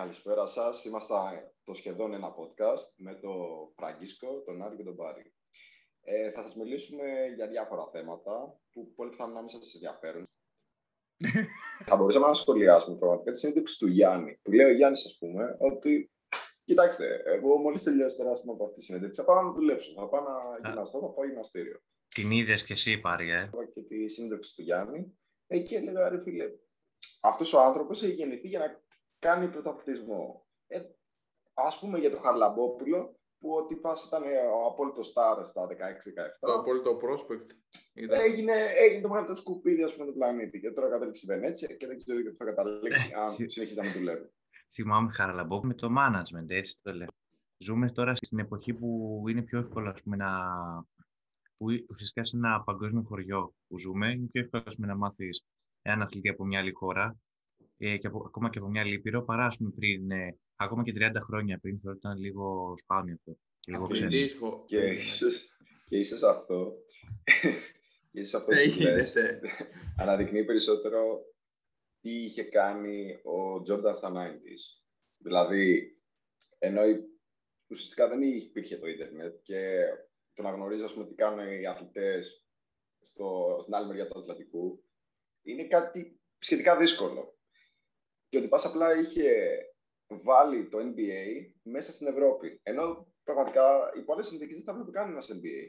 Καλησπέρα σας. Είμαστε το σχεδόν ένα podcast με τον Φραγκίσκο, τον Άρη και τον Πάρη. Ε, θα σας μιλήσουμε για διάφορα θέματα που πολύ πιθανόν να μην σας ενδιαφέρουν. θα μπορούσαμε να σχολιάσουμε πραγματικά τη συνέντευξη του Γιάννη. Που λέει ο Γιάννης, ας πούμε, ότι κοιτάξτε, εγώ μόλις τελειώσω τώρα πούμε, από αυτή τη συνέντευξη, θα πάω να δουλέψω. Θα πάω να γυμναστώ, θα πάω γυμναστήριο. Την είδες και εσύ, Πάρη, ε. Και τη συνέντευξη του Γιάννη. Εκεί έλεγα, ρε φίλε, αυτός ο άνθρωπος έχει γεννηθεί για να κάνει πρωταθλητισμό. Ε, ας πούμε για το Χαρλαμπόπουλο, που ο τύπας ήταν ο απόλυτο στάρ στα 16-17. Το απόλυτο prospect. Ήταν. Έγινε, έγινε το μεγαλύτερο σκουπίδι ας πούμε, του πλανήτη. Και τώρα κατέληξε η Βενέτσια και δεν ξέρω γιατί θα καταλήξει αν συνεχίσει να δουλεύει. Θυμάμαι Χαρλαμπόπουλο με το management, έτσι το λέω. Ζούμε τώρα στην εποχή που είναι πιο εύκολο ας πούμε, να. που ουσιαστικά σε ένα παγκόσμιο χωριό που ζούμε, είναι πιο εύκολο πούμε, να μάθεις έναν αθλητή από μια άλλη χώρα ε, και από, ακόμα και από μια λύπηρο παρά πούμε, πριν, ε, ακόμα και 30 χρόνια πριν, θεωρώ ότι ήταν λίγο σπάνιο αυτό. Λίγο ξένο. Και ίσως, και ίσως αυτό, και ίσως αυτό που λες, αναδεικνύει περισσότερο τι είχε κάνει ο Τζόρνταν στα 90's. Δηλαδή, ενώ ουσιαστικά δεν υπήρχε το ίντερνετ και το να γνωρίζεις πούμε, τι κάνουν οι αθλητές στο, στην άλλη μεριά του Ατλαντικού, είναι κάτι σχετικά δύσκολο και ότι πας απλά είχε βάλει το NBA μέσα στην Ευρώπη. Ενώ πραγματικά οι πολλές συνθήκες δεν θα έπρεπε καν ένας NBA.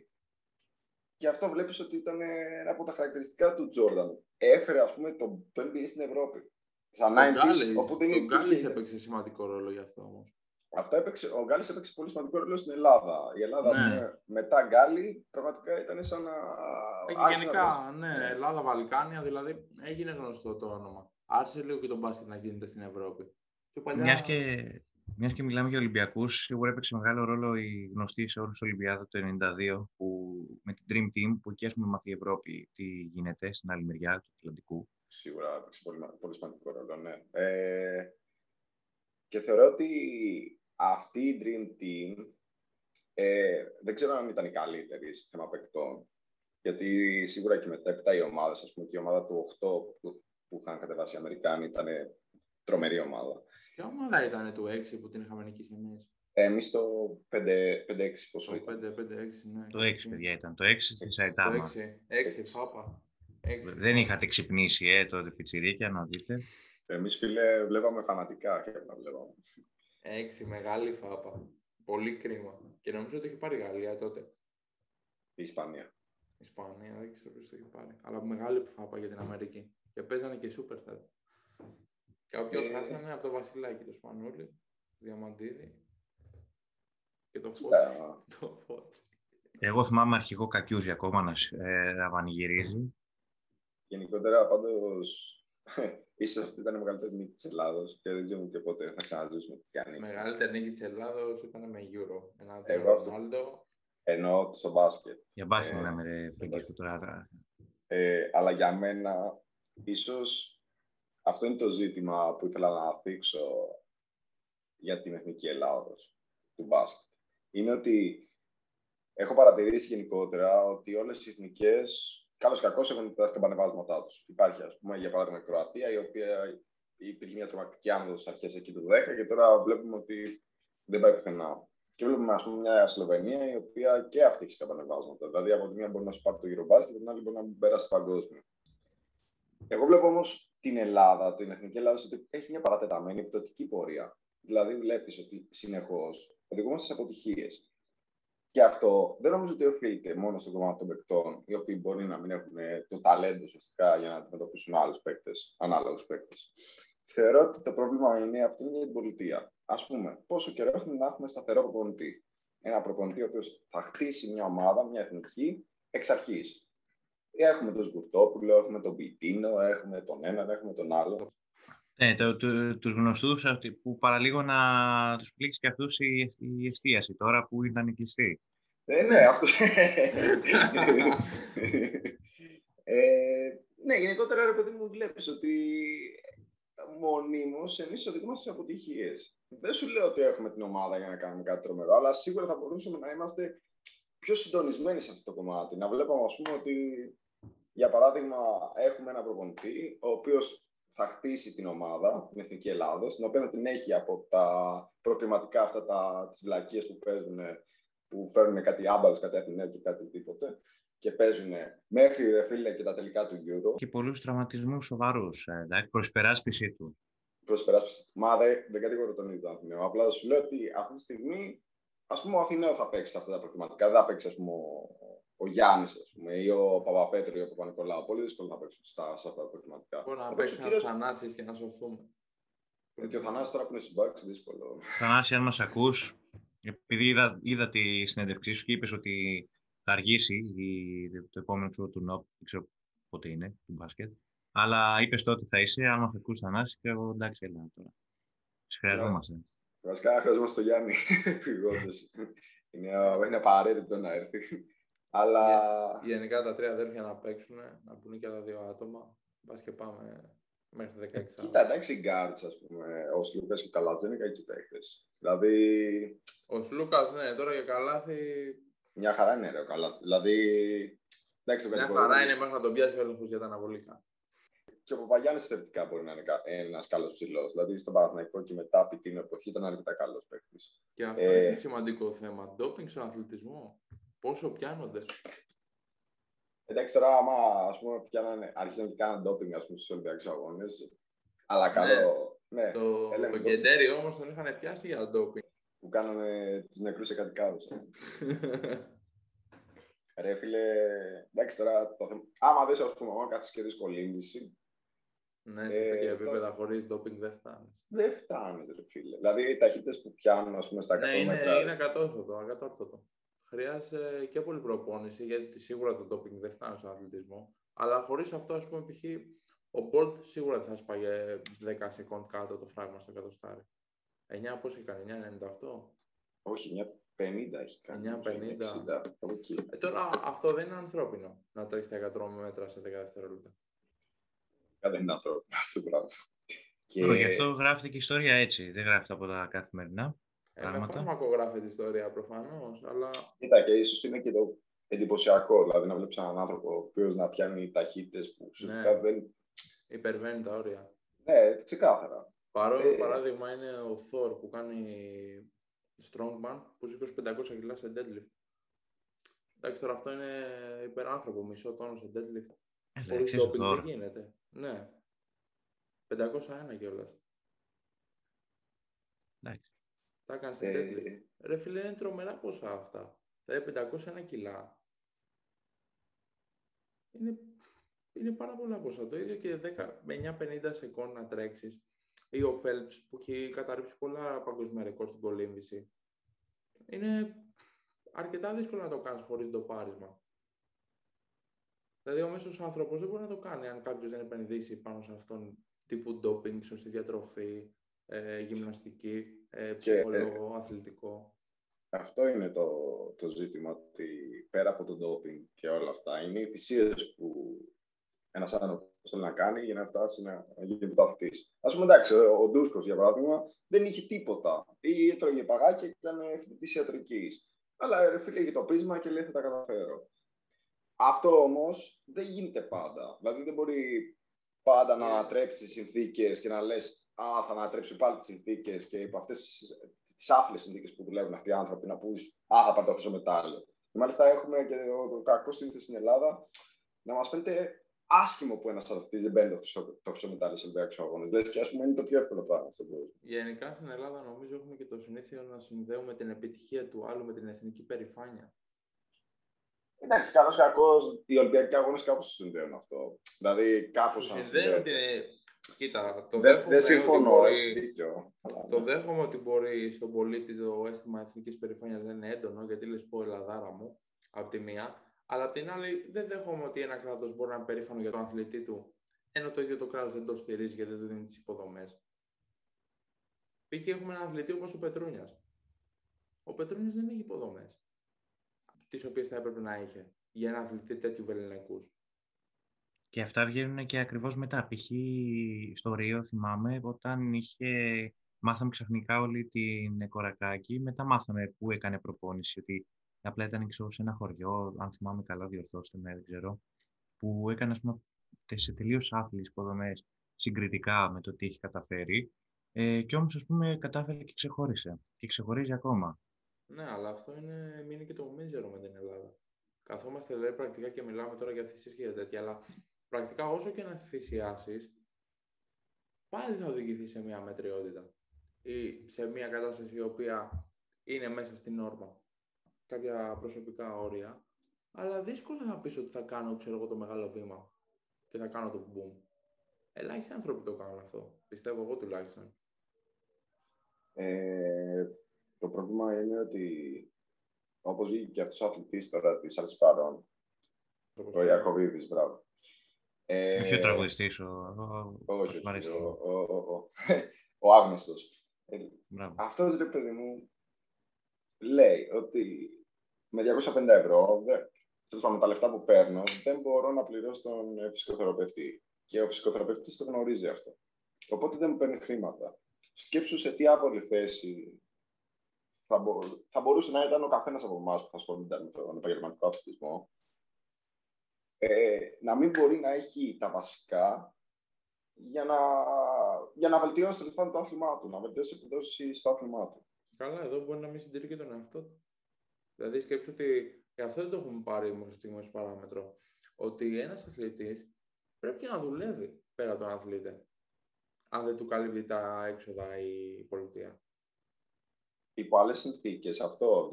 Και αυτό βλέπεις ότι ήταν ένα από τα χαρακτηριστικά του Τζόρνταν. Έφερε, ας πούμε, το, το NBA στην Ευρώπη. Στα 90's, όπου δεν Ο Γκάλης έπαιξε σημαντικό ρόλο γι' αυτό όμως. Αυτό έπαιξε, ο Γκάλης έπαιξε πολύ σημαντικό ρόλο στην Ελλάδα. Η Ελλάδα, ναι. πούμε, μετά Γκάλη, πραγματικά ήταν σαν να... Έχει γενικά, ναι, Ελλάδα, Βαλκάνια, δηλαδή έγινε γνωστό το όνομα άρχισε λίγο και τον μπάσκετ να γίνεται στην Ευρώπη. Και παλιά... Μιας και, μιας και μιλάμε για Ολυμπιακούς, σίγουρα έπαιξε μεγάλο ρόλο η γνωστή σε όλους Ολυμπιάδα το 1992 που, με την Dream Team που εκεί έχουμε μάθει η Ευρώπη τι γίνεται στην άλλη μεριά του Ατλαντικού. Σίγουρα έπαιξε πολύ, πολύ σημαντικό ρόλο, ναι. Ε, και θεωρώ ότι αυτή η Dream Team ε, δεν ξέρω αν ήταν η καλύτερη σε θέμα παικτών. Γιατί σίγουρα και μετά οι ομάδες, ας πούμε, και η ομάδα του 8 που που είχαν κατεβάσει οι Αμερικάνοι ήταν τρομερή ομάδα. Ποια ομάδα ήταν το 6 που την είχαμε νικήσει εμείς; Εμείς το 5-6 πόσο ήταν. 5-6, ναι. Το 6, παιδιά, ήταν. Το 6 στη Σαϊτάμα. Το 6, 6, φάπα. Δεν είχατε ξυπνήσει, ε, το πιτσιρίκια, να δείτε. Εμείς, φίλε, βλέπαμε φανατικά και να βλέπαμε. 6, μεγάλη φάπα. Πολύ κρίμα. Και νομίζω ότι έχει πάρει η Γαλλία τότε. Η Ισπανία. Η Ισπανία, δεν ξέρω ποιος το έχει πάρει. Αλλά μεγάλη φάπα για την Αμερική. Και παίζανε και Superstar. Κάποιο ε... χάσανε από το Βασιλάκι, το Σπανούλι, το Διαμαντίδη και το Φώτς. Εγώ θυμάμαι αρχικό Κακιούζη ακόμα να, ε, να πανηγυρίζει. Γενικότερα, πάντως, ίσως αυτή ήταν η μεγαλύτερη νίκη της Ελλάδος και δεν ξέρω και πότε θα ξαναζήσουμε τη Γιάννη. Η μεγαλύτερη νίκη της Ελλάδος ήταν με Euro. Ένα Εγώ αυτό. Εννοώ στο μπάσκετ. Για μπάσκετ ε, μιλάμε, ρε, τώρα. Ε, αλλά για μένα Ίσως αυτό είναι το ζήτημα που ήθελα να δείξω για την Εθνική Ελλάδος του μπάσκετ. Είναι ότι έχω παρατηρήσει γενικότερα ότι όλες οι εθνικές, καλώς κακώς, έχουν τα σκαμπανεβάσματά τους. Υπάρχει, ας πούμε, για παράδειγμα, η Κροατία, η οποία υπήρχε μια τρομακτική άνοδος αρχές εκεί του 10 και τώρα βλέπουμε ότι δεν πάει πουθενά. Και βλέπουμε, ας πούμε, μια Σλοβενία η οποία και αυτή έχει σκαμπανεβάσματα. Δηλαδή, από τη μία μπορεί να σου πάρει το γύρο μπάσκετ, και την άλλη μπορεί να περάσει το παγκόσμιο. Εγώ βλέπω όμως την Ελλάδα, την εθνική Ελλάδα, ότι έχει μια παρατεταμένη πτωτική πορεία. Δηλαδή, βλέπεις ότι συνεχώς οδηγούμαστε σε αποτυχίες. Και αυτό δεν νομίζω ότι οφείλεται μόνο στο κομμάτι των παικτών, οι οποίοι μπορεί να μην έχουν το ταλέντο ουσιαστικά για να αντιμετωπίσουν άλλους παίκτες, ανάλογους παίκτες. Θεωρώ ότι το πρόβλημα είναι αυτό είναι την πολιτεία. Α πούμε, πόσο καιρό έχουμε να έχουμε σταθερό προπονητή. Ένα προπονητή ο οποίος θα χτίσει μια ομάδα, μια εθνική, εξ αρχής. Έχουμε τον Σκουρτόπουλο, έχουμε τον Πιτίνο, έχουμε τον έναν, έχουμε τον άλλο. Ναι, το, το, τους γνωστούς που παραλίγο να τους πλήξει και αυτούς η, η εστίαση τώρα που ήταν κλειστή. Ε, ναι, αυτό. ε, ναι, γενικότερα ρε παιδί μου βλέπεις ότι μονίμως εμείς οδηγούμαστε σε αποτυχίες. Δεν σου λέω ότι έχουμε την ομάδα για να κάνουμε κάτι τρομερό, αλλά σίγουρα θα μπορούσαμε να είμαστε πιο συντονισμένοι σε αυτό το κομμάτι. Να βλέπαμε, ας πούμε, ότι για παράδειγμα, έχουμε ένα προπονητή, ο οποίος θα χτίσει την ομάδα, την Εθνική Ελλάδος, την οποία θα την έχει από τα προκριματικά αυτά τα, τις βλακίες που παίζουν, που φέρνουν κάτι άμπαλος, κάτι Αθηναίο και κάτι τίποτε και παίζουν μέχρι ρε φίλε και τα τελικά του Euro. Και πολλούς τραυματισμούς σοβαρούς, ε, εντάξει, προς περάσπιση του. Προς περάσπιση. Μα δεν, δεν κατηγορώ τον ίδιο τον Αθηναίο. Απλά σου λέω ότι αυτή τη στιγμή, ας πούμε, ο Αθηναίο θα παίξει αυτά τα προκριματικά. Δεν θα παίξει, ας πούμε, ο Γιάννης, ας πούμε, ή ο Παπαπέτρου ή ο Παπα-Νικολάου. Πολύ δύσκολο να παίξουν στα, σε αυτά τα προκριματικά. Μπορεί να παίξει ένα Θανάσης και να σωθούμε. Ε, και ο Θανάσης τώρα που είναι συμπάξει, δύσκολο. Θανάση, αν μας ακούς, επειδή είδα, είδα τη συνέντευξή σου και είπες ότι θα αργήσει η, το επόμενο σου του ΝΟΠ, δεν ξέρω πότε είναι, του μπάσκετ. Αλλά είπες τότε ότι θα είσαι, αν μα ακούς Θανάση, και εγώ εντάξει, έλα τώρα. Σε χρειαζόμαστε. Βασικά χρειαζόμαστε τον Γιάννη. είναι, είναι απαραίτητο να έρθει. Αλλά... Γενικά τα τρία αδέρφια να παίξουν, να πούνε και άλλα δύο άτομα. Μπας και πάμε μέχρι 16 Κοίτα, εντάξει, γκάρτς, ας πούμε, ο Σλούκας και ο Καλάθης δεν είναι κακοί παίχτες. Δηλαδή... Ο Σλούκας, ναι, τώρα για Καλάθη... Μια χαρά είναι, ρε, ο Καλάθης. Δηλαδή... Εντάξει, Μια χαρά είναι μέχρι να τον πιάσει ο έλεγχος για τα αναβολικά. Και ο Παπαγιάννης θετικά μπορεί να είναι ένας καλός ψηλός. Δηλαδή στον Παναθηναϊκό και μετά από την εποχή ήταν αρκετά καλός παίκτης. Και αυτό ε... είναι σημαντικό θέμα. Ντόπινγκ στον αθλητισμό. Πόσο πιάνονται. Εντάξει, τώρα άμα ας πούμε, πιάνανε, αρχίσαν και κάναν ντόπινγκ ας πούμε, στους Ολυμπιακούς Αγώνες, αλλά καλό... Ναι, ναι το, το Κεντέρι όμως τον είχαν πιάσει για ντόπινγκ. Που κάνανε τους νεκρούς σε κάτι κάδους. Ρε φίλε, εντάξει τώρα, το θέμα... άμα δεις ας πούμε, άμα κάτσεις και δεις κολύμβηση, ναι, σε ε, επίπεδα το... χωρίς ντόπινγκ δεν φτάνεις. Δεν φτάνεις, ρε φίλε. Δηλαδή οι ταχύτητες που πιάνουν ας πούμε, στα 100 ναι, είναι, μέτρα. Είναι ακατόρθωτο, ακατόρθωτο χρειάζεται και πολύ προπόνηση, γιατί σίγουρα το ντόπινγκ δεν φτάνει στον αθλητισμό. Αλλά χωρίς αυτό, ας πούμε, π.χ. ο Bolt σίγουρα δεν θα σπάγε 10 σεκόντ κάτω το φράγμα στο εκατοστάρι. 9 πώς έχει κάνει, 9,98. Όχι, 9,50 έχει κάνει. 9,50. Ε, τώρα αυτό δεν είναι ανθρώπινο να τρέχεις τα 100 μέτρα σε 10 δευτερόλεπτα. Δεν είναι ανθρώπινο αυτό το πράγμα. Και... Γι' αυτό γράφεται και η ιστορία έτσι, δεν γράφεται από τα καθημερινά. Ε, με φάρμακο γράφει την ιστορία προφανώς, αλλά. Κοίτα, και ίσως είναι και το εντυπωσιακό. Δηλαδή να βλέπεις έναν άνθρωπο ο οποίος να πιάνει ταχύτητες που ουσιαστικά ναι. δεν. Υπερβαίνει τα όρια. Ναι, ξεκάθαρα. Παρόλο ε, παράδειγμα είναι ο Thor που κάνει strongman που σήκωσε 500 κιλά σε deadlift. Εντάξει, τώρα αυτό είναι υπεράνθρωπο, μισό τόνο σε deadlift. Χωρίς το δεν γίνεται. Ναι. 501 κιόλας. Εντάξει. Τα έκανε σε ε, Ρε φίλε, είναι τρομερά ποσά αυτά. Δηλαδή 501 κιλά. Είναι, είναι πάρα πολλά ποσά. Το ίδιο και 9-50 σεκόν να τρέξεις. Ή ο Phelps που έχει καταρρύψει πολλά παγκοσμία ρεκόρ στην κολύμβηση. Είναι αρκετά δύσκολο να το κάνεις χωρίς το πάρισμα. Δηλαδή, ο μέσος άνθρωπος δεν μπορεί να το κάνει αν κάποιος δεν επενδύσει πάνω σε αυτόν τύπου ντόπινγκ, σωστή διατροφή, ε, γυμναστική, ε, ψυχολόγο, ε, αθλητικό. Αυτό είναι το, το ζήτημα, ότι πέρα από το ντόπινγκ και όλα αυτά, είναι οι θυσίες που ένας άνθρωπος θέλει να κάνει για να φτάσει να, γίνει πρωταθλητής. Α πούμε, εντάξει, ο Ντούσκος για παράδειγμα δεν είχε τίποτα. Ή έτρωγε παγάκι και ήταν φοιτητής ιατρικής. Αλλά ρε φίλε, είχε το πείσμα και λέει θα τα καταφέρω. Αυτό όμως δεν γίνεται πάντα. Δηλαδή δεν μπορεί πάντα να ανατρέψει συνθήκες και να λες Α, θα ανατρέψει πάλι τις συνθήκες και υπό αυτές τις άφλε συνθήκες που δουλεύουν αυτοί οι άνθρωποι να πει Α, θα πάρει το χρυσό μετάλλιο. Και μάλιστα έχουμε και το, το κακό σύνθημα στην Ελλάδα να μας φαίνεται άσχημο που ένας αθλητής δεν παίρνει το χρυσό, το χρυσό μετάλλιο σε Ολυμπιακού Αγώνε. Δηλαδή, και ας πούμε είναι το πιο εύκολο πράγμα στον κόσμο. Γενικά στην Ελλάδα νομίζω έχουμε και το συνήθειο να συνδέουμε την επιτυχία του άλλου με την εθνική περηφάνεια. Εντάξει, καλός ή κακός, οι Ολυμπιακοί αγώνες κάπως συνδέουν αυτό. Δηλαδή, κάπως. Συνδέουν την, Κοίτα, το δεν, δεν συμφωνώ, μπορεί, δίκιο. Το δέχομαι ότι μπορεί στον πολίτη το αίσθημα εθνικής περηφάνειας δεν είναι έντονο, γιατί λες πω Ελλαδάρα μου, από τη μία. Αλλά από την άλλη, δεν δέχομαι ότι ένα κράτος μπορεί να είναι περήφανο για τον αθλητή του, ενώ το ίδιο το κράτος δεν το στηρίζει γιατί δεν του δίνει τις υποδομές. Π.χ. έχουμε ένα αθλητή όπως ο Πετρούνιας. Ο Πετρούνιας δεν έχει υποδομές, τις οποίες θα έπρεπε να είχε για ένα αθλητή τέτοιου βεληνικού. Και αυτά βγαίνουν και ακριβώς μετά. Π.χ. στο Ρίο θυμάμαι όταν είχε... Μάθαμε ξαφνικά όλη την κορακάκι, μετά μάθαμε πού έκανε προπόνηση, ότι απλά ήταν ξέρω, σε ένα χωριό, αν θυμάμαι καλά, διορθώστε με, δεν ξέρω, που έκανε, ας πούμε, σε τελείως άθλιες υποδομές συγκριτικά με το τι έχει καταφέρει. Ε, και όμως, ας πούμε, κατάφερε και ξεχώρισε. Και ξεχωρίζει ακόμα. Ναι, αλλά αυτό είναι, μείνει και το μίζερο με την Ελλάδα. Καθόμαστε εδώ πρακτικά και μιλάμε τώρα για θυσίες και για τέτοια, αλλά πρακτικά όσο και να θυσιάσεις, πάλι θα οδηγηθείς σε μια μετριότητα ή σε μια κατάσταση η οποία είναι μέσα στην όρμα. Κάποια προσωπικά όρια, αλλά δύσκολα θα πεις ότι θα κάνω ξέρω εγώ, το μεγάλο βήμα και θα κάνω το boom. Ελάχιστοι άνθρωποι το κάνουν αυτό. Πιστεύω εγώ τουλάχιστον. Ε, το πρόβλημα είναι ότι όπως βγήκε και αυτός ο αθλητής τώρα της Αλσπαρών, ο Ιακωβίδης, μπράβο. Ε, όχι ο τραγουδιστής, ο, όχι, ο, ο, ο, ο άγνωστος. Ε, αυτός, ρε παιδί μου, λέει ότι με 250 ευρώ, τέλος πάντων, τα λεφτά που παίρνω, δεν μπορώ να πληρώσω τον φυσικοθεραπευτή. Και ο φυσικοθεραπευτής το γνωρίζει αυτό. Οπότε δεν μου παίρνει χρήματα. Σκέψου σε τι άβολη θέση θα, μπο... θα μπορούσε να ήταν ο καθένας από εμάς που θα ασχολούνται με τον επαγγελματικό αθλητισμό. Ε, να μην μπορεί να έχει τα βασικά για να, για να βελτιώσει το, το άθλημά του, να βελτιώσει την επιδόση στο άθλημά του. Καλά, εδώ μπορεί να μην συντηρεί και τον εαυτό του. Δηλαδή, σκέψου ότι και αυτό δεν το έχουμε πάρει μέχρι στιγμής ως παράμετρο. Ότι ένας αθλητής πρέπει και να δουλεύει πέρα από τον αθλήτη. Αν δεν του καλύπτει τα έξοδα η πολιτεία. Υπό άλλες συνθήκες, αυτό.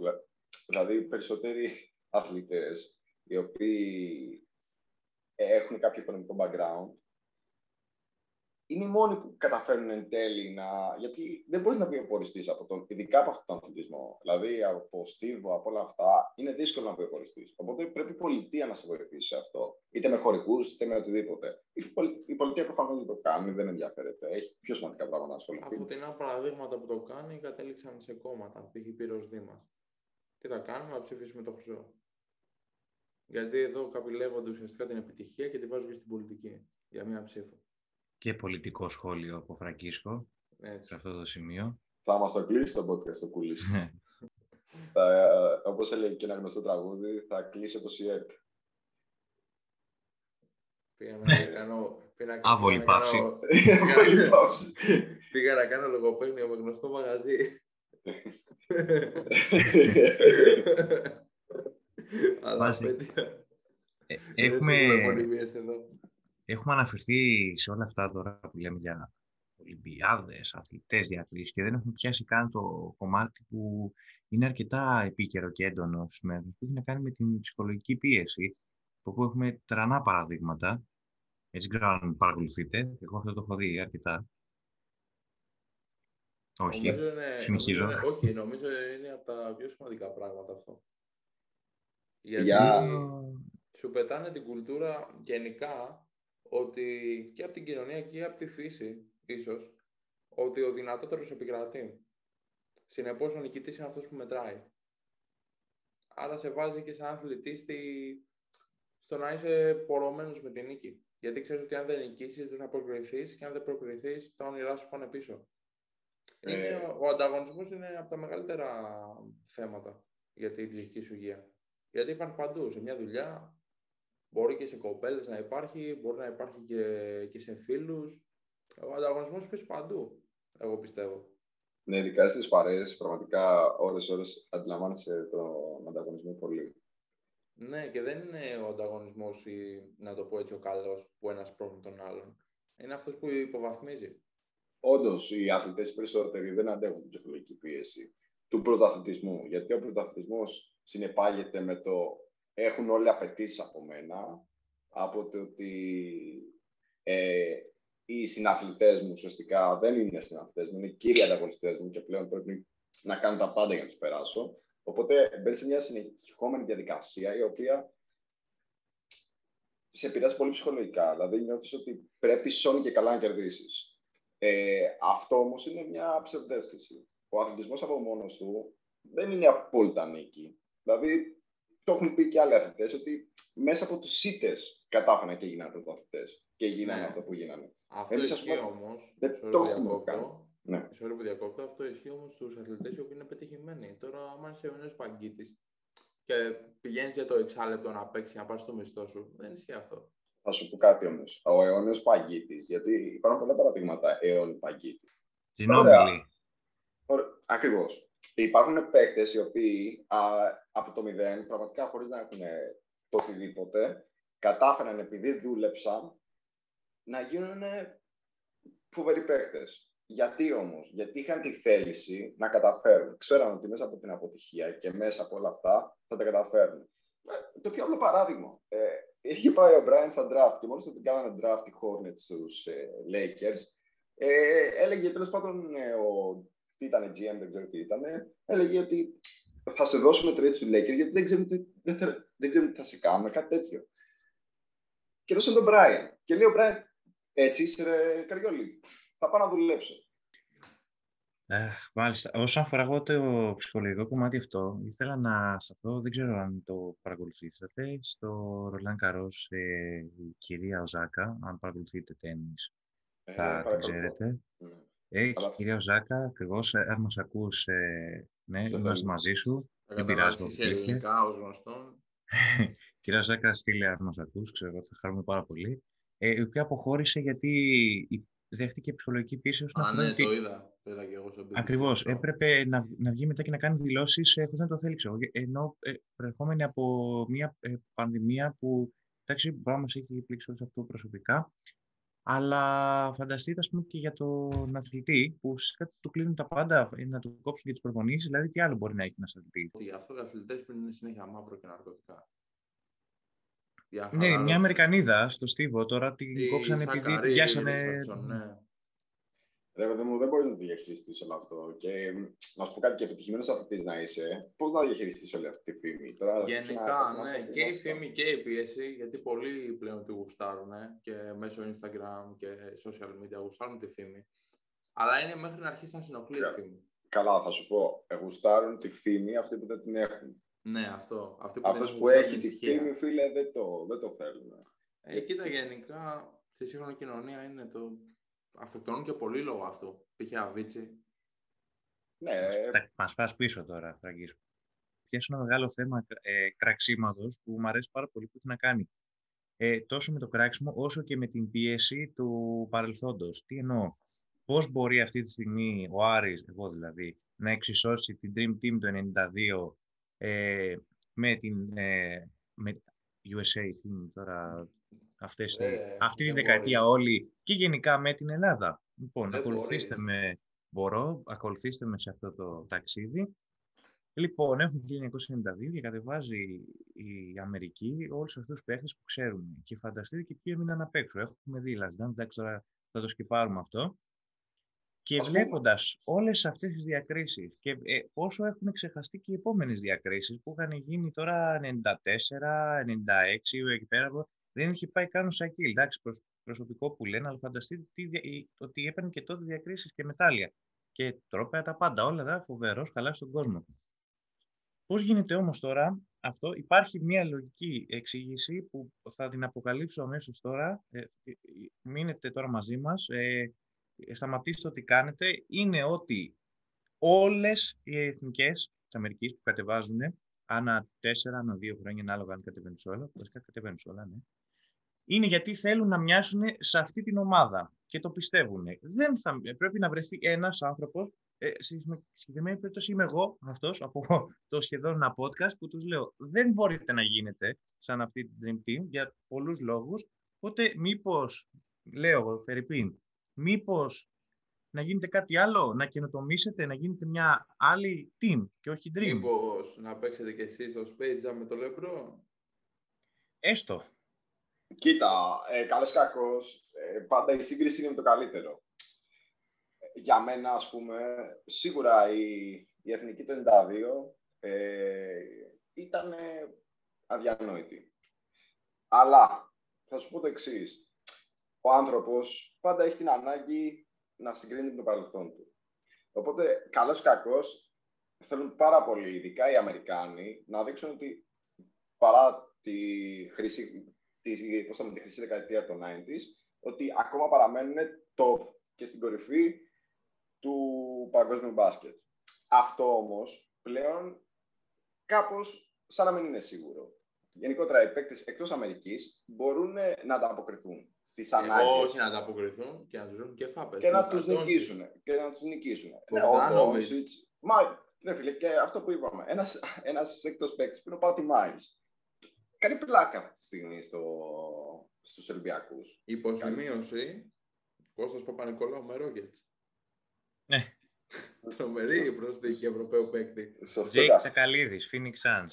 Δηλαδή, περισσότεροι αθλητές οι οποίοι έχουν κάποιο οικονομικό background είναι οι μόνοι που καταφέρουν εν τέλει να. Γιατί δεν μπορείς να βιοποριστείς από τον. ειδικά από αυτόν τον αθλητισμό. Δηλαδή από στίβο, από όλα αυτά, είναι δύσκολο να βιοποριστείς. Οπότε πρέπει η πολιτεία να σε βοηθήσει σε αυτό. Είτε με χωρικούς, είτε με οτιδήποτε. Η πολιτεία προφανώς δεν το κάνει, δεν ενδιαφέρεται. Έχει πιο σημαντικά πράγματα να ασχοληθεί. Από την παραδείγματα που το κάνει, κατέληξαν σε κόμματα. Π.χ. πύρος Δήμας. Τι θα κάνουμε, να ψηφίσουμε το χρυσό. Γιατί εδώ κάποιοι λέγονται ουσιαστικά την επιτυχία και τη βάζουν και στην πολιτική για μία ψήφο και πολιτικό σχόλιο από Φραγκίσκο σε αυτό το σημείο. Θα μας το κλείσει το podcast το κουλίσι. Ναι. όπως έλεγε και ένα γνωστό τραγούδι, θα κλείσει το ΣΥΕΡΤ. Πήγα να κάνω... Άβολη παύση. Πήγα να κάνω λογοπαίγνιο με γνωστό μαγαζί. Αλλά ε, Έχουμε... Έχουμε αναφερθεί σε όλα αυτά τώρα που λέμε για Ολυμπιάδες, αθλητές, διακρίσεις και δεν έχουμε πιάσει καν το κομμάτι που είναι αρκετά επίκαιρο και έντονο σήμερα, που έχει να κάνει με την ψυχολογική πίεση, όπου έχουμε τρανά παραδείγματα. Έτσι ξέρω αν παρακολουθείτε. Εγώ αυτό το έχω δει αρκετά. Όχι. είναι, Συνεχίζω. Νομίζω είναι, όχι, νομίζω είναι από τα πιο σημαντικά πράγματα αυτό. Γιατί σου πετάνε την κουλτούρα γενικά ότι και από την κοινωνία και από τη φύση, ίσως, ότι ο δυνατότερος επικρατεί. Συνεπώς, ο νικητής είναι αυτός που μετράει. Άρα σε βάζει και σαν αθλητή στη... στο να είσαι πορωμένος με την νίκη. Γιατί ξέρεις ότι αν δεν νικήσεις δεν θα προκριθείς και αν δεν προκριθείς τα όνειρά σου πάνε πίσω. Ε... Είναι, ο ανταγωνισμός είναι από τα μεγαλύτερα θέματα για την ψυχική σου υγεία. Γιατί υπάρχει παντού. Σε μια δουλειά, Μπορεί και σε κοπέλες να υπάρχει, μπορεί να υπάρχει και, και σε φίλους. Ο ανταγωνισμός παίζει παντού, εγώ πιστεύω. Ναι, ειδικά στις παρέες, πραγματικά ώρες ώρες αντιλαμβάνεσαι τον ανταγωνισμό πολύ. Ναι, και δεν είναι ο ανταγωνισμός, ή, να το πω έτσι, ο καλός, που ένας πρόβλημα τον άλλον. Είναι αυτός που υποβαθμίζει. Όντως, οι αθλητές περισσότεροι δεν αντέχουν την ψυχολογική πίεση του πρωταθλητισμού. Γιατί ο πρωταθλητισμός συνεπάγεται με το έχουν όλοι απαιτήσεις από μένα, από το ότι ε, οι συναθλητές μου ουσιαστικά δεν είναι συναθλητές μου, είναι κύριοι ανταγωνιστές μου και πλέον πρέπει να κάνω τα πάντα για να τους περάσω. Οπότε μπαίνει σε μια συνεχιζόμενη διαδικασία η οποία σε επηρεάζει πολύ ψυχολογικά. Δηλαδή νιώθεις ότι πρέπει σώνει και καλά να κερδίσεις. Ε, αυτό όμως είναι μια ψευδέστηση. Ο αθλητισμός από μόνος του δεν είναι απόλυτα νίκη. Δηλαδή το έχουν πει και άλλοι αθλητές ότι μέσα από τους ΣΥΤΕ κατάφεραν και έγιναν πρωταθλητές και γίνανε ναι. αυτό που γίνανε. Αυτό Εμείς, ισχύει όμως. Δεν το έχουμε κάνει. Ναι. Sorry που διακόπτω. Αυτό ισχύει όμως στους αθλητές οι οποίοι είναι πετυχημένοι. Τώρα, άμα είσαι ο νέο παγκίτης και πηγαίνεις για το εξάλεπτο να παίξεις να πάρεις το μισθό σου, δεν ισχύει αυτό. Θα σου πω κάτι όμως. Ο αιώνιος παγκίτης, γιατί υπάρχουν πολλά παραδείγματα αιώνιου παγκίτη. Τζινόμπιλι. Ακριβώς. Υπάρχουν παίκτες οι οποίοι α, από το μηδέν, πραγματικά χωρίς να έχουν το οτιδήποτε, κατάφεραν επειδή δούλεψαν να γίνουν φοβεροί παίκτες. Γιατί όμως, γιατί είχαν τη θέληση να καταφέρουν. Ξέραν ότι μέσα από την αποτυχία και μέσα από όλα αυτά θα τα καταφέρουν. Ε, το πιο απλό παράδειγμα. Ε, είχε πάει ο Brian στα draft και μόλις την κάνανε draft οι Hornets στους ε, Lakers, ε, έλεγε τέλος πάντων ε, ο. Τι ήταν, GM, δεν ξέρω τι ήταν. Έλεγε ότι θα σε δώσουμε τρίτο στου Lakers γιατί δεν ξέρουμε, τι, δεν, θα, δεν ξέρουμε τι θα σε κάνουμε, κάτι τέτοιο. Και δώσε τον Brian. Και λέει ο Brian, έτσι είσαι ρε Καριόλη, θα πάω να δουλέψω. Ε, μάλιστα. Όσον αφορά εγώ το ψυχολογικό κομμάτι αυτό, ήθελα να σταθώ, δεν ξέρω αν το παρακολουθήσατε, στο Ρολάν Καρός ε, η κυρία Οζάκα, αν παρακολουθείτε τέννις, Ε, θα την παρακολουθώ. ξέρετε. Ναι. Ε, Αλλά- κυρία Οζάκα, ακριβώς, αν μας ακούς, ε, ναι, Σε είμαστε θέλουμε. μαζί σου. Θα Δεν πειράζει, καταβάλεις σε βοηθήθηκε. ελληνικά ως γνωστόν. Κυρία Ζάκα, στείλε αν μας ακούς, ξέρω, θα χαρούμε πάρα πολύ. Ε, η οποία αποχώρησε γιατί η- δέχτηκε ψυχολογική πίεση όσον Α, αφορά ναι, ότι το είδα. Το είδα και εγώ στο BBC. Ακριβώς. αυτό. Έπρεπε να, βγ- να βγει μετά και να κάνει δηλώσεις ε, χωρίς να το θέλει. ξέρω. Ενώ ε, προερχόμενη από μια ε, πανδημία που εντάξει, μπορεί να μας έχει πλήξει όλους αυτό προσωπικά, αλλά φανταστείτε ας πούμε και για τον αθλητή που ουσιαστικά του κλείνουν τα πάντα ε, να του κόψουν και τις προπονήσεις, δηλαδή τι άλλο μπορεί να έχει ένας αθλητής. Ότι γι' αυτό οι αθλητές πίνουν συνέχεια μαύρο και ναρκωτικά. Για Ναι, μια χαλάρωση. Αμερικανίδα στο Στίβο τώρα την Η κόψανε επειδή Σακαρή την πιάσανε. Ρίτσαρτσον, ναι. Ρε παιδί μου, δεν μπορείς να το διαχειριστείς όλο αυτό. Και μ, να σου πω κάτι και επιτυχημένος αθλητής να είσαι, πώς να διαχειριστείς όλη αυτή τη φήμη; Τώρα, θα αρχίσουμε Γενικά, να- ναι, να- και η να- φήμη και η πίεση, γιατί πολλοί πλέον τη γουστάρουν ε, και μέσω Instagram και social media γουστάρουν τη φήμη. Αλλά είναι μέχρι να αρχίσει να συνοχλεί η Yeah. φήμη. Καλά, θα σου πω. Γουστάρουν τη φήμη αυτοί που δεν την έχουν. Ναι, αυτό. Αυτή που Αυτός δεν που γουστάρουν έχει τη ησυχία. φήμη, φίλε, δεν το, δεν το θέλουν. Ε, κοίτα, γενικά στη σύγχρονη κοινωνία είναι το. Αυτοκτονούν και πολύ λόγω αυτού. Π.χ. Αβίτσι. Ναι, Τα- Μας πας πίσω τώρα, Φραγκής. Πιάσω ένα μεγάλο θέμα ε, κραξίματος που μου αρέσει πάρα πολύ που έχει να κάνει ε, τόσο με το κράξιμο όσο και με την πίεση του παρελθόντος. Τι εννοώ; Πώς μπορεί αυτή τη στιγμή ο Άρης, εγώ δηλαδή, να εξισώσει την Dream Team του 92 ε, με την ε, με USA Team τώρα αυτές, οι- Ε, αυτή τη δεν δεκαετία μπορείς. όλοι και γενικά με την Ελλάδα. Λοιπόν, Δεν ακολουθήστε μπορείς. με, μπορώ, ακολουθήστε με σε αυτό το ταξίδι. Λοιπόν, έχουμε το 1992 και κατεβάζει η Αμερική όλους αυτούς τους παίχτες που ξέρουν. Και φανταστείτε και ποιοι έμειναν απ' έξω. Έχουμε δει, Λασδάν, εντάξει τώρα θα το σκυπάρουμε αυτό. Και Ας πούμε. βλέποντας όλες αυτές τις διακρίσεις και ε, πόσο έχουν ξεχαστεί και οι επόμενες διακρίσεις που είχαν γίνει τώρα 94, 96, εκεί πέρα, που δεν είχε πάει καν ο Σακίλ. Εντάξει, προσ- προσωπικό που λένε, αλλά φανταστείτε τι, δια- η- ότι έπαιρνε και τότε διακρίσεις και μετάλλια. Και τρόπαια τα πάντα, όλα τα φοβερός, καλά στον κόσμο. Πώς γίνεται όμως τώρα αυτό, υπάρχει μια λογική εξήγηση που θα την αποκαλύψω αμέσως τώρα, ε, ε, μείνετε τώρα μαζί μας, ε, σταματήστε ό,τι κάνετε, είναι ότι όλες οι εθνικές της Αμερικής που κατεβάζουν ανά τέσσερα, ανά δύο χρόνια, ανάλογα αν κατεβαίνουν σε όλα, βασικά κατεβαίνουν σε όλα, ναι, είναι γιατί θέλουν να μοιάσουν σε αυτή την ομάδα και το πιστεύουν. Δεν θα, πρέπει να βρεθεί ένας άνθρωπος, ε, στη συγκεκριμένη περίπτωση είμαι εγώ αυτός από το σχεδόν ένα podcast που τους λέω δεν μπορείτε να γίνετε σαν αυτή την Dream Team για πολλούς λόγους, οπότε μήπως, λέω εγώ, Φερρυπίν, μήπως να γίνετε κάτι άλλο, να καινοτομήσετε, να γίνετε μια άλλη team και όχι dream. Μήπως να παίξετε κι εσείς στο Space Jam με το LeBron; Έστω. Κοίτα, ε, καλός κακός, ε, πάντα η σύγκριση είναι με το καλύτερο. Ε, Για μένα, ας πούμε, σίγουρα η, η Εθνική του 92 ε, ήταν αδιανόητη. Αλλά, θα σου πω το εξής. Ο άνθρωπος πάντα έχει την ανάγκη να συγκρίνει με το παρελθόν του. Οπότε, καλός ή κακός, θέλουν πάρα πολύ, ειδικά οι Αμερικάνοι, να δείξουν ότι παρά τη χρήση της, πώς θα λέμε, τη χρυσή δεκαετία των 90s, ότι ακόμα παραμένουν top και στην κορυφή του παγκόσμιου μπάσκετ. Αυτό όμως πλέον κάπως σαν να μην είναι σίγουρο. γενικότερα οι παίκτες εκτός Αμερικής μπορούν να ανταποκριθούν στις ανάγκες. Όχι να ανταποκριθούν και να τους δουν και φάπες. Και να τους νικήσουν. Και να τους νικήσουν. Ναι, ο Μα, ναι, φίλε, και αυτό που είπαμε. Ένας ένας εκτός παίκτης που είναι ο Πάτι Μάιλς. Κάνει πλάκα αυτή τη στιγμή στο, στους Ολυμπιακούς. Υποσημείωση, Κώστας Παπα-Νικολάου με Rockets. Ναι. Τρομερή προσθήκη Ευρωπαίου παίκτη. Τζέικ Τσακαλίδης, Phoenix Suns.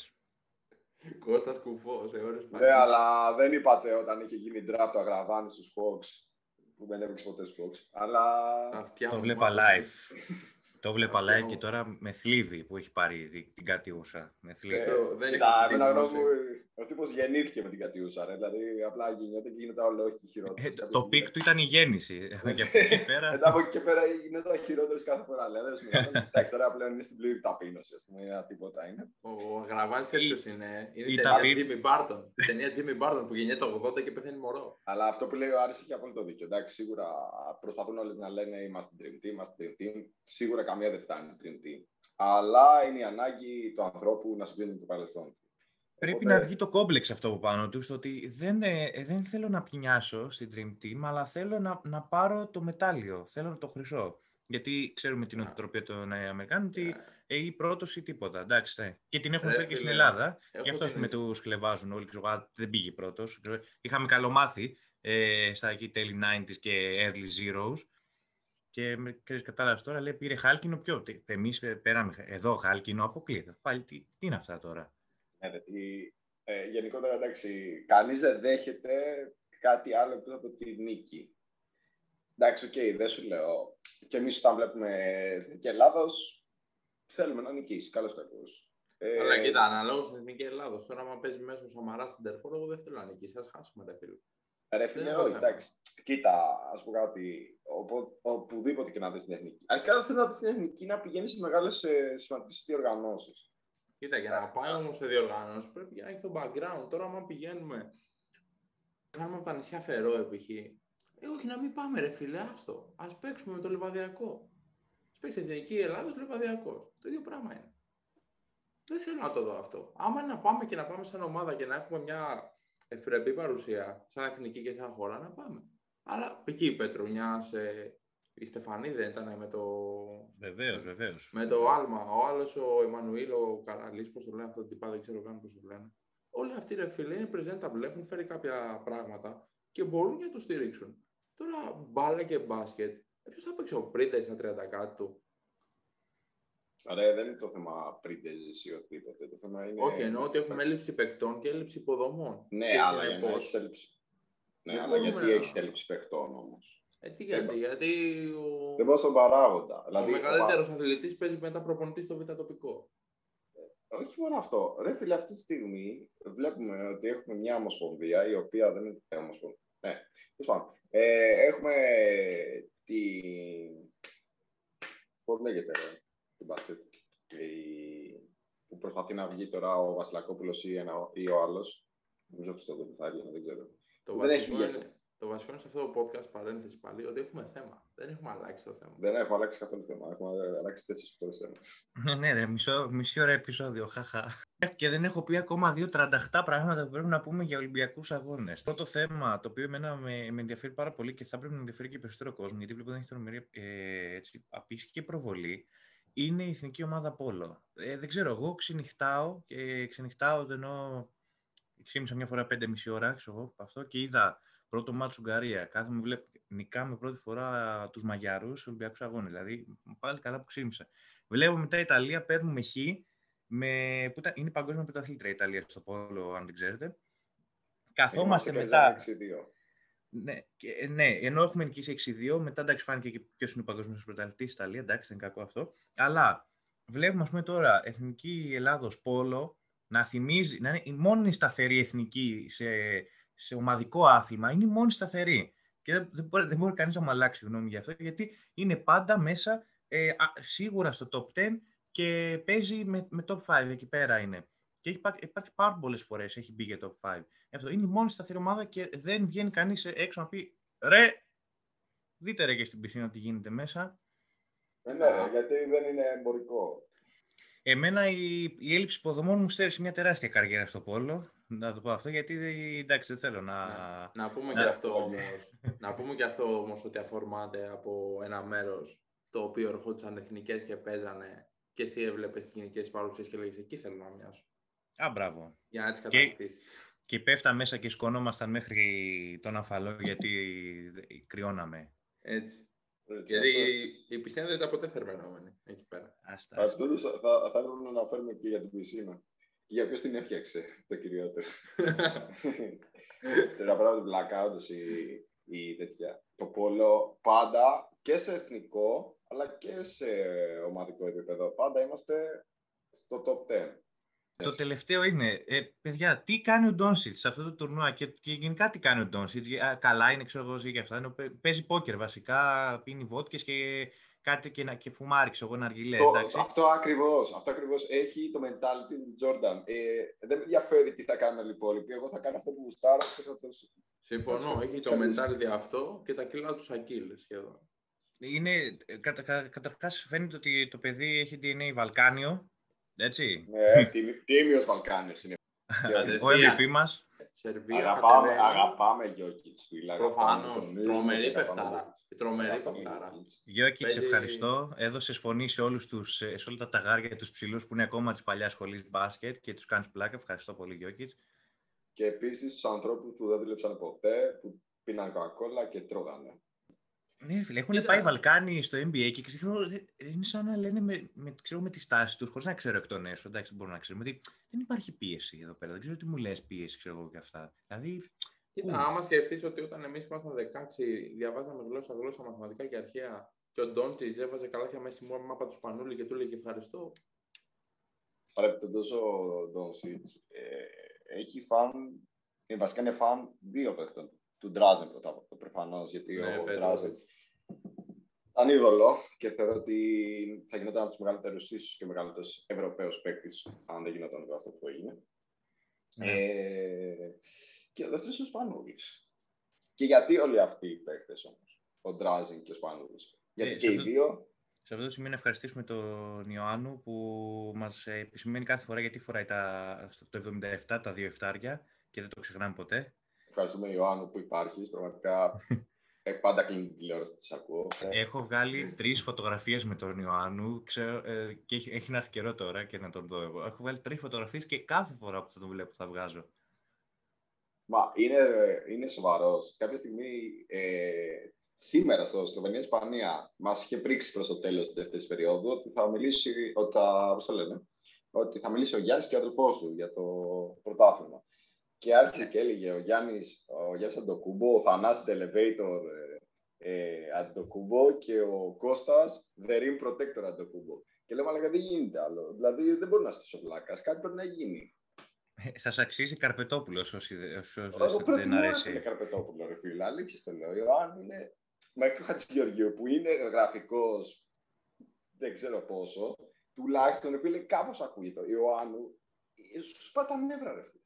Κώστας Κουφός, σε ώρες Ναι, αλλά δεν είπατε όταν είχε γίνει draft το Αγραβάνη στους Hawks, που δεν έπαιξε ποτέ στους Hawks, αλλά... Το βλέπα live. Το βλέπα live και τώρα με θλίβει που έχει πάρει την κατιούσα. Με θλίβει. Ε, δεν Κοίτα, εμένα γνώμη μου, ο τύπος γεννήθηκε με την κατιούσα. Ρε. Δηλαδή, απλά γίνεται και γίνεται όλο όχι χειρότερος. Ε, το peak του ήταν η γέννηση. και από εκεί πέρα. Μετά από εκεί και πέρα γίνεται χειρότερο κάθε φορά. Λέτε, εντάξει, τώρα πλέον είναι στην πλήρη ταπείνωση. Α πούμε, ένα τίποτα είναι. Ο Γραβάνη ποιος είναι. Είναι η ταινία Jimmy Barton. Η ταινία Jimmy Barton που γεννιέται το 80 και πεθαίνει μωρό. Αλλά αυτό που λέει ο Άρης έχει απόλυτο δίκιο. Εντάξει, σίγουρα προσπαθούν όλοι να λένε είμαστε Dream Team, είμαστε Dream Team. Σίγουρα καμία δεν φτάνει Dream Team. Αλλά είναι η ανάγκη του ανθρώπου να συγκρίνει το παρελθόν. Πρέπει να βγει το κόμπλεξ αυτό από πάνω του, ότι δεν, ε, δεν θέλω να πεινιάσω στην Dream Team, αλλά θέλω να, να πάρω το μετάλλιο, θέλω το χρυσό. Γιατί ξέρουμε την οτροπία των Αμερικάνων ότι ε, ή πρώτος ή τίποτα. Εντάξει, ναι. Και την έχουμε φέρει και στην Ελλάδα. Γι' αυτό με τους κλεβάζουν όλοι. Ξέρω, δεν πήγε πρώτος. Είχαμε καλομάθει ε, στα εκεί τέλη 90s και early zeros. Και ξέρει, κατάλαβες τώρα, λέει πήρε χάλκινο πιο. Εμείς πήραμε εδώ χάλκινο, αποκλείεται. Πάλι τι, τι είναι αυτά τώρα; Ναι, γιατί ε, γενικότερα εντάξει, κανείς δεν δέχεται κάτι άλλο εκτός από τη νίκη. Εντάξει, OK, okay, δεν σου λέω. Και εμείς όταν βλέπουμε Εθνική Ελλάδος, θέλουμε να νικήσει. Καλώς κακώς. Ε, Αλλά κοίτα, αναλόγως στην Εθνική Ελλάδος, τώρα, άμα παίζει μέσα ο Σαμαράς σέντερ φορ, εγώ δεν θέλω να νικήσει. Α χάσουμε τα φίλου. Ρε φίλε, όχι, εντάξει. Κοίτα, ας πω κάτι. Οπουδήποτε και να δεις την εθνική. Αρχικά θέλω να δεις την εθνική να πηγαίνεις σε μεγάλες σημαντικές διοργανώσεις. Κοίτα, για να πάει όμως σε διοργανώσει πρέπει να έχει το background. Τώρα, άμα πηγαίνουμε. Κάνουμε από τα νησιά Φερό, π.χ. Ε, όχι, να μην πάμε, ρε φίλε, άστο. Α παίξουμε με το λεβαδιακό. Α παίξει Εθνική Ελλάδα, λεβαδιακό. Το ίδιο πράγμα είναι. Δεν θέλω να το δω αυτό. Άμα είναι να πάμε και να πάμε σαν ομάδα και να έχουμε μια ευπρεπή παρουσία, σαν εθνική και σαν χώρα, να πάμε. Αλλά π.χ. η Πετρουνιά, η Στεφανή δεν ήταν με το. Βεβαίως, βεβαίως. Με το Άλμα. Ο άλλος, ο Εμμανουήλ, ο Καραλής, πώς το λένε αυτό το τυπά, δεν ξέρω καν πώς το λένε. Όλοι αυτοί ρε φίλοι είναι presentable, έχουν φέρει κάποια πράγματα και μπορούν να το στηρίξουν. Τώρα μπάλα και μπάσκετ. Ε, Ποιος θα παίξει ο Πρίντες στα 30 κάτι του; Άρα δεν είναι το θέμα πρίντες ή οτιδήποτε. Το θέμα είναι... Όχι, εννοώ ότι έχουμε έλλειψη παικτών και έλλειψη υποδομών. Ναι, αλλά για να έχει έλλειψη. Ναι, αλλά γιατί να... έχεις έλλειψη παικτών όμως; Ε, τι γιατί, γιατί ο... Δεν πάω στον παράγοντα. Δηλαδή, ο μεγαλύτερος ο... αθλητής παίζει μετά προπονητής στο β' τοπικό. Ε, όχι μόνο αυτό. Ρε φίλε, αυτή τη στιγμή βλέπουμε ότι έχουμε μια ομοσπονδία η οποία δεν είναι ομοσπονδία. Ναι, ε, έχουμε τη. Πώς λέγεται, ρε, την μπάσκετ. Που προσπαθεί να βγει τώρα ο Βασιλακόπουλος ή, ή ο άλλος. Νομίζω αυτό το θα δεν ξέρω. Το δεν έχει είναι, το βασικό είναι σε αυτό το podcast, παρένθεση πάλι, ότι έχουμε θέμα. Δεν έχουμε αλλάξει το θέμα. Δεν έχουμε αλλάξει καθόλου θέμα. Έχουμε αλλάξει τέτοιες φορές θέμα. ναι, ρε, μισό, μισή ώρα επεισόδιο. Χαχα. Και δεν έχω πει ακόμα δύο τρανταχτά πράγματα που πρέπει να πούμε για Ολυμπιακούς αγώνες. Το θέμα το οποίο εμένα με, με ενδιαφέρει πάρα πολύ και θα πρέπει να ενδιαφέρει και περισσότερο κόσμο, γιατί βλέπω ότι έχει τρομερή ε, και προβολή, είναι η εθνική ομάδα Πόλο. Ε, δεν ξέρω, εγώ ξενυχτάω και ξενυχτάω ενώ ξύπνησα μια φορά πέντε μισή ώρα, ξέρω εγώ, αυτό και είδα πρώτο μάτσο Ουγγαρία. Κάθε μου βλέπει, νικάμε πρώτη φορά τους Μαγιάρου στου Ολυμπιακούς Αγώνες. Δηλαδή, πάλι καλά που ξύμισα. Βλέπω μετά η Ιταλία, παίρνουμε χ. Με, που ήταν, είναι παγκόσμια πρωταθλήτρια η Ιταλία στο Πόλο, αν δεν ξέρετε. Καθόμαστε μετά. Ναι, και, ναι, ενώ έχουμε νικήσει 6-2, μετά εντάξει φάνηκε και ποιος είναι ο παγκόσμιος πρωταθλητής της Ιταλίας, εντάξει δεν είναι κακό αυτό. Αλλά βλέπουμε, ας πούμε, τώρα εθνική Ελλάδο Πόλο να θυμίζει, να είναι η μόνη σταθερή εθνική σε σε ομαδικό άθλημα είναι η μόνη σταθερή. Και δεν, δεν μπορεί, δεν μπορεί κανείς να μου αλλάξει γνώμη γι' αυτό, γιατί είναι πάντα μέσα ε, σίγουρα στο top 10 και παίζει με, με top 5 εκεί πέρα είναι. Και έχει υπάρξει πάρα πολλές φορές έχει μπει για top 5. Αυτό είναι η μόνη σταθερή ομάδα και δεν βγαίνει κανείς έξω να πει ρε, δείτε ρε και στην πισίνα τι γίνεται μέσα. Ε, ναι, ρε, γιατί δεν είναι εμπορικό. Εμένα η, η έλλειψη υποδομών μου στέρισε μια τεράστια καριέρα στο πόλο να το πω αυτό γιατί εντάξει δεν θέλω να... Να, να πούμε και αυτό όμως, να πούμε και αυτό όμως ότι αφορμάται από ένα μέρος το οποίο ερχόντουσαν εθνικές και παίζανε και εσύ έβλεπες τις κοινικές παρουσίες και λέγεις εκεί θέλω να μοιάσω. Α, μπράβο. Για να τις κατακτήσεις. Και, πέφτα μέσα και σκονόμασταν μέχρι τον αφαλό γιατί κρυώναμε. Έτσι. Έτσι γιατί η πισίνα δεν ήταν ποτέ θερμενόμενη εκεί πέρα. Άστα. Αυτό θα, θα, θα έπρεπε να αναφέρουμε και για την πισίνα. Για ποιος την έφτιαξε το κυριότερο. Τώρα πράγματι blackout η, η τέτοια. Το πόλο πάντα και σε εθνικό αλλά και σε ομαδικό επίπεδο. Πάντα είμαστε στο top 10. Το τελευταίο είναι, ε, παιδιά, τι κάνει ο Ντόνσιτ σε αυτό το τουρνουά και, και γενικά τι κάνει ο Ντόνσιτ. Καλά είναι, ξέρω εγώ, για αυτά. παίζει πόκερ βασικά, πίνει βότκες και κάτι και, να, και φουμάρει, ξέρω εγώ, να αργιλέ. αυτό ακριβώς. Αυτό ακριβώς έχει το mentality του Τζόρνταν. Ε, δεν με ενδιαφέρει τι θα κάνουν οι υπόλοιποι. Εγώ θα κάνω αυτό που γουστάρω και θα το. Συμφωνώ. Έχει το mentality αυτό και τα κιλά του Σακίλ σχεδόν. Είναι, κατα, κα, καταρχάς φαίνεται ότι το παιδί έχει DNA Βαλκάνιο, έτσι. Ναι, τίμιος Βαλκάνιος είναι. Ο MVP μας. Σερβία, αγαπάμε, αγαπάμε Γιώκητς. Προφανώς, τρομερή παιχτάρα. Τρομερή παιχτάρα. Γιώκητς, ευχαριστώ. Έδωσες φωνή σε, όλους τους, σε όλα τα ταγάρια, τους ψηλούς που είναι ακόμα της παλιάς σχολής μπάσκετ και τους κάνεις πλάκα. Ευχαριστώ πολύ Γιώκητς. Και επίσης τους ανθρώπους που δεν δούλεψαν ποτέ, που πίναν κοκακόλα και τρώγανε. Ναι, φίλε, έχουν πάει Βαλκάνοι στο NBA και ξέρω, είναι σαν να λένε με, με, ξέρω, με τη στάση τους, χωρίς να ξέρω εκ των έσω. Εντάξει, μπορούμε να ξέρουμε ότι δεν υπάρχει πίεση εδώ πέρα. Δεν ξέρω τι μου λες πίεση, ξέρω εγώ και αυτά. Δηλαδή. Κοίτα, άμα σκεφτείς ότι όταν εμείς ήμασταν 16, διαβάζαμε γλώσσα, γλώσσα, μαθηματικά και αρχαία και ο Ντόντι έβαζε καλάθια μέσα στη μάπα του Σπανούλη και του έλεγε ευχαριστώ. Παρεπιπτόντω ο Ντόντι ε, έχει φαν, ε, βασικά είναι φαν δύο παίχτων του Ντράζεν πρώτα απ' προφανώς, γιατί ναι, ο Ντράζεν ήταν είδωλο και θεωρώ ότι θα γινόταν από τους μεγαλύτερους, ίσως και μεγαλύτερου Ευρωπαίου παίκτης, αν δεν γινόταν αυτό που έγινε. Ναι. Ε, και ο δεύτερος ο Σπανούλης. Και γιατί όλοι αυτοί οι παίκτες όμως, ο Ντράζεν και ο Σπανούλης. Γιατί ε, και οι δύο. Σε αυτό το σημείο να ευχαριστήσουμε τον Ιωάννου που μας επισημαίνει κάθε φορά γιατί φοράει τα, το 77 τα δύο εφτάρια και δεν το ξεχνάμε ποτέ. Ευχαριστούμε Ιωάννου που υπάρχεις. Πραγματικά ε, πάντα κλείνει την τηλεόραση τη ακούω. Έχω βγάλει τρεις φωτογραφίες με τον Ιωάννου ξέρω, ε, και έχει, έχει έρθει καιρό τώρα και να τον δω εγώ. Έχω βγάλει τρεις φωτογραφίες και κάθε φορά που θα τον βλέπω θα βγάζω. Μα είναι, είναι σοβαρός. Κάποια στιγμή ε, σήμερα στο Σλοβενία-Ισπανία μας είχε πρίξει προς το τέλος της δεύτερης περίοδου ότι θα μιλήσει, ότι θα, το λένε, ότι θα μιλήσει ο Γιάννης και ο αδελφός του για το πρωτάθλημα. Και άρχισε και έλεγε ο Γιάννης, ο Γιάννης Αντοκούμπο, ο Θανάσης Elevator ε, ε, Αντοκούμπο και ο Κώστας The Rim Protector Αντοκούμπο. Και λέμε, αλλά δεν γίνεται άλλο. Δηλαδή δεν μπορεί να στήσει ο πλάκα. Κάτι πρέπει να γίνει. Ε, Σας αξίζει Καρπετόπουλο όσοι δεν αρέσει. Είναι Καρπετόπουλο, ρε φίλε. Αλήθεια το λέω. Ιωάννη είναι. Μα και ο Χατζηγεωργίου που είναι γραφικός, δεν ξέρω πόσο, τουλάχιστον φίλε κάπως ακούγεται. Ιωάννου, σου σπά τα νεύρα, ρε φίλε.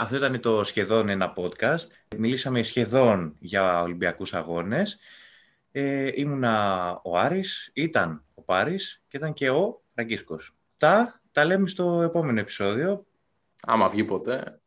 Αυτό ήταν το σχεδόν ένα podcast. Μιλήσαμε σχεδόν για Ολυμπιακούς αγώνες. Ε, ήμουνα ο Άρης, ήταν ο Πάρης και ήταν και ο Ραγκίσκος. Τα, τα λέμε στο επόμενο επεισόδιο. Άμα βγει ποτέ.